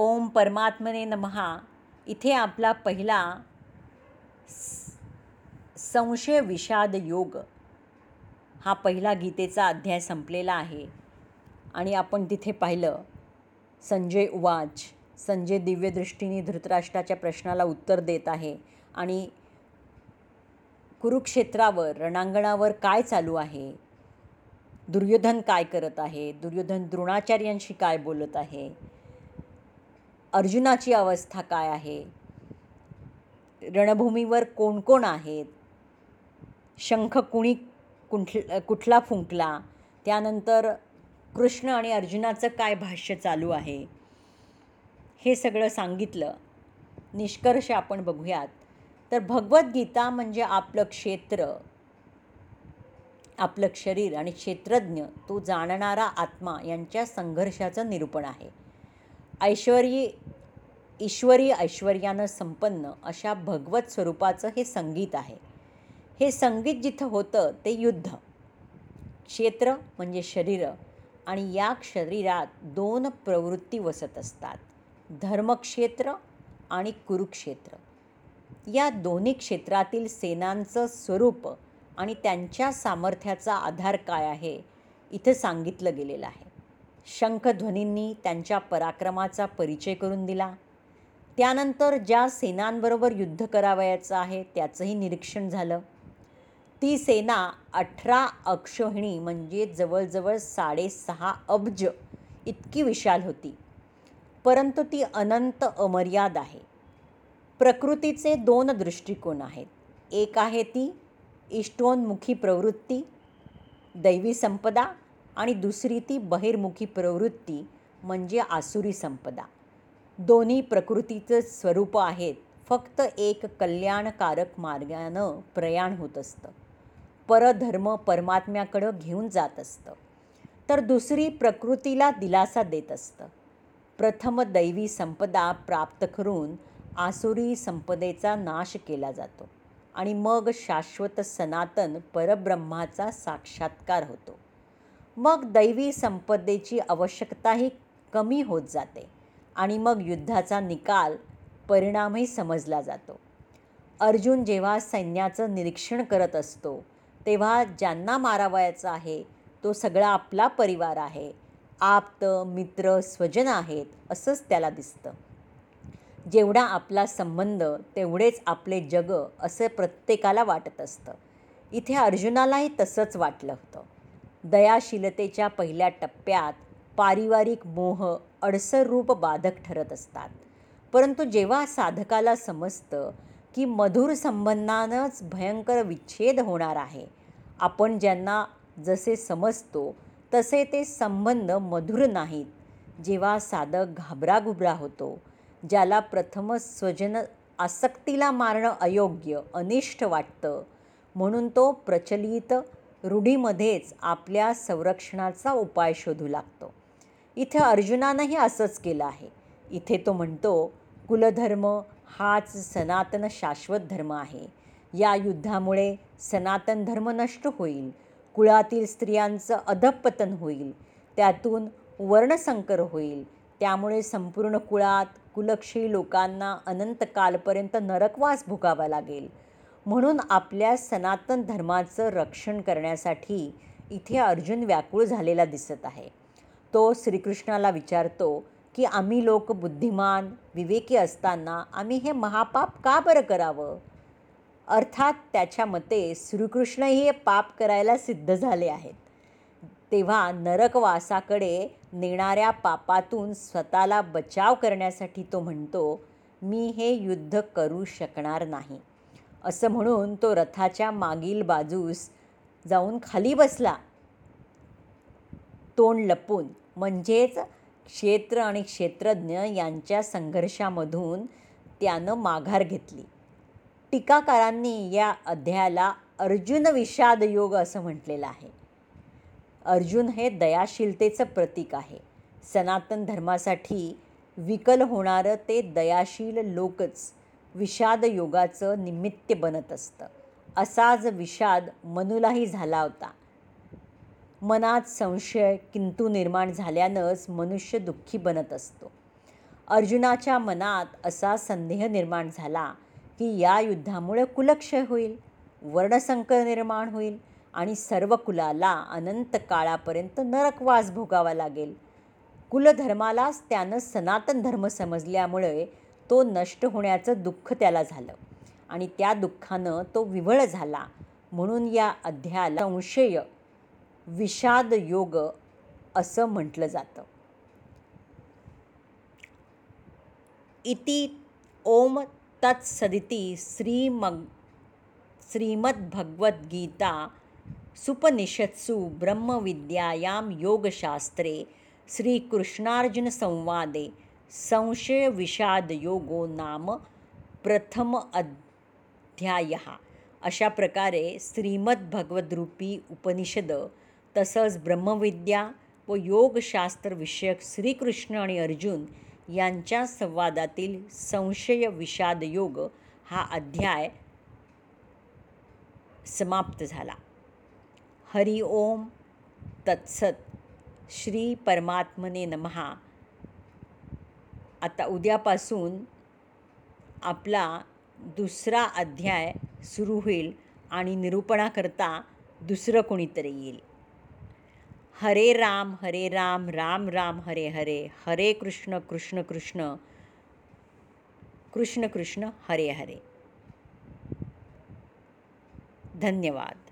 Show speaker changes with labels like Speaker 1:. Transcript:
Speaker 1: ओम परमात्मने नमहा. इथे आपला पहिला संशय विषाद योग. हा पहिला गीतेचा अध्याय संपलेला आहे. आणि आपण तिथे पाहिलं संजय उवाच संजय दिव्यदृष्टीने धृतराष्ट्राच्या प्रश्नाला उत्तर देत आहे. आणि कुरुक्षेत्रावर रणांगणावर काय चालू आहे? दुर्योधन काय करत आहे? दुर्योधन द्रोणाचार्यांशी काय बोलत आहे? अर्जुनाची अवस्था काय आहे? रणभूमीवर कोण कोण आहेत? शंख कुणी कुंठ कुठला फुंकला? त्यानंतर कृष्ण आणि अर्जुनाचं काय भाष्य चालू आहे? हे सगळं सांगितलं. निष्कर्ष आपण बघूयात. तर भगवद्गीता म्हणजे आपलं क्षेत्र आपलं शरीर आणि क्षेत्रज्ञ तो जाणणारा आत्मा यांच्या संघर्षाचं निरूपण आहे. ऐश्वरी ईश्वरी ऐश्वर्यानं संपन्न अशा भगवत स्वरूपाचं हे संगीत आहे. हे संगीत जिथं होतं ते युद्ध. क्षेत्र म्हणजे शरीर आणि या शरीरात दोन प्रवृत्ती वसत असतात. धर्मक्षेत्र आणि कुरुक्षेत्र. या दोन्ही क्षेत्रातील सेनांचं स्वरूप आणि त्यांच्या सामर्थ्याचा आधार काय आहे इथं सांगितलं गेलेलं आहे. शंखध्वनींनी त्यांच्या पराक्रमाचा परिचय करून दिला. त्यानंतर ज्या सेनांबरोबर युद्ध करावयाचं आहे त्याचंही निरीक्षण झालं. ती सेना अठरा अक्षोहिणी म्हणजे जवळजवळ साडेसहा अब्ज इतकी विशाल होती. परंतु ती अनंत अमर्याद आहे. प्रकृतीचे दोन दृष्टिकोन आहेत. एक आहे ती इष्टोन्मुखी प्रवृत्ती दैवी संपदा आणि दुसरी ती बहिर्मुखी प्रवृत्ती म्हणजे आसुरी संपदा. दोन्ही प्रकृतीचं स्वरूप आहेत फक्त एक कल्याणकारक मार्गानं प्रयाण होत असतं. परधर्म परमात्म्याकडं घेऊन जात असतं. तर दुसरी प्रकृतीला दिलासा देत असतं. प्रथम दैवी संपदा प्राप्त करून आसुरी संपदेचा नाश केला जातो आणि मग शाश्वत सनातन परब्रह्माचा साक्षात्कार होतो. मग दैवी संपदेची आवश्यकताही कमी होत जाते आणि मग युद्धाचा निकाल परिणामही समजला जातो. अर्जुन जेव्हा सैन्याचं निरीक्षण करत असतो तेव्हा ज्यांना मारावयाचा आहे तो सगळा आपला परिवार आहे. आप्त मित्र स्वजन आहेत असंच त्याला दिसतं. जेवढा आपला संबंध तेवढेच आपले जग असं प्रत्येकाला वाटत असतं. इथे अर्जुनालाही तसंच वाटलं होतं. दयाशीलतेच्या पहिल्या टप्प्यात पारिवारिक मोह अडसर रूप बाधक ठरत असतात. परंतु जेव्हा साधकाला समजतं की मधुर संबंधानंच भयंकर विच्छेद होणार आहे आपण ज्यांना जसे समजतो तसे ते संबंध मधुर नाहीत. जेव्हा साधक घाबराघुबरा होतो ज्याला प्रथम स्वजन आसक्तीला मारणं अयोग्य अनिष्ट वाटतं म्हणून तो प्रचलित रूढीमध्येच आपल्या संरक्षणाचा उपाय शोधू लागतो. इथे अर्जुनानंही असंच केलं आहे. इथे तो म्हणतो कुलधर्म हाच सनातन शाश्वत धर्म आहे. या युद्धामुळे सनातन धर्म नष्ट होईल. कुळातील स्त्रियांचं अधपतन होईल. त्यातून वर्णसंकर होईल. त्यामुळे संपूर्ण कुळात कुलक्षयी लोकांना अनंत कालपर्यंत नरकवास भोगावा लागेल. म्हणून आपल्या सनातन धर्माचं रक्षण करण्यासाठी इथे अर्जुन व्याकुळ झालेला दिसत आहे. तो श्रीकृष्णाला विचारतो की आम्ही लोक बुद्धिमान विवेकी असताना आम्ही हे महापाप का बरं करावं? अर्थात त्याच्या मते श्रीकृष्णही हे पाप करायला सिद्ध झाले आहेत. तेव्हा नरकवासाकडे नेणाऱ्या पापातून स्वतःला बचाव करण्यासाठी तो म्हणतो मी हे युद्ध करू शकणार नाही. असं म्हणून तो रथाच्या मागील बाजूस जाऊन खाली बसला. तोंड लपून म्हणजेच क्षेत्र आणि क्षेत्रज्ञ यांच्या संघर्षामधून त्यानं माघार घेतली. टीकाकारांनी या अध्यायाला अर्जुन विषाद योग असं म्हटलेलं आहे. अर्जुन हे दयाशीलतेचं प्रतीक आहे. सनातन धर्मासाठी विकल होणारं ते दयाशील लोकच विषाद योगाचं निमित्त बनत असतं. असाच विषाद मनूलाही झाला होता. मनात संशय किंतू निर्माण झाल्यानंच मनुष्य दुःखी बनत असतो. अर्जुनाच्या मनात असा संदेह निर्माण झाला की या युद्धामुळे कुलक्षय होईल वर्णसंकर निर्माण होईल आणि सर्व कुलाला अनंत काळापर्यंत नरकवास भोगावा लागेल. कुलधर्मालाच त्यानं सनातन धर्म समजल्यामुळे तो नष्ट होण्याचं दुःख त्याला झालं. आणि त्या दुःखानं तो विवळ झाला. म्हणून या अध्यायाला संशय विषाद योग असं म्हटलं जातं. इति ओम तत्सदिती श्रीमग श्रीमद्भगवद्गीता सुपनिषत्सु ब्रह्मविद्यायां योगशास्त्रे श्रीकृष्णार्जुनसंवादे संशय विषादयोगो नाम प्रथम अध्यायः। अशा प्रकारे श्रीमद्भगवद्रूपी उपनिषद तसंच ब्रह्मविद्या व योगशास्त्र विषयक श्रीकृष्ण आणि अर्जुन यांच्या संवादातील संशय विषाद योग हा अध्याय समाप्त झाला. हरि ओम तत्सत श्री परमात्मने नमहा आता उद्यापासून आपला दुसरा अध्याय सुरू होईल आणि निरूपणाकरता दुसरं कोणीतरी येईल. हरे राम हरे राम राम राम हरे हरे हरे कृष्ण कृष्ण कृष्ण कृष्ण कृष्ण हरे हरे. धन्यवाद.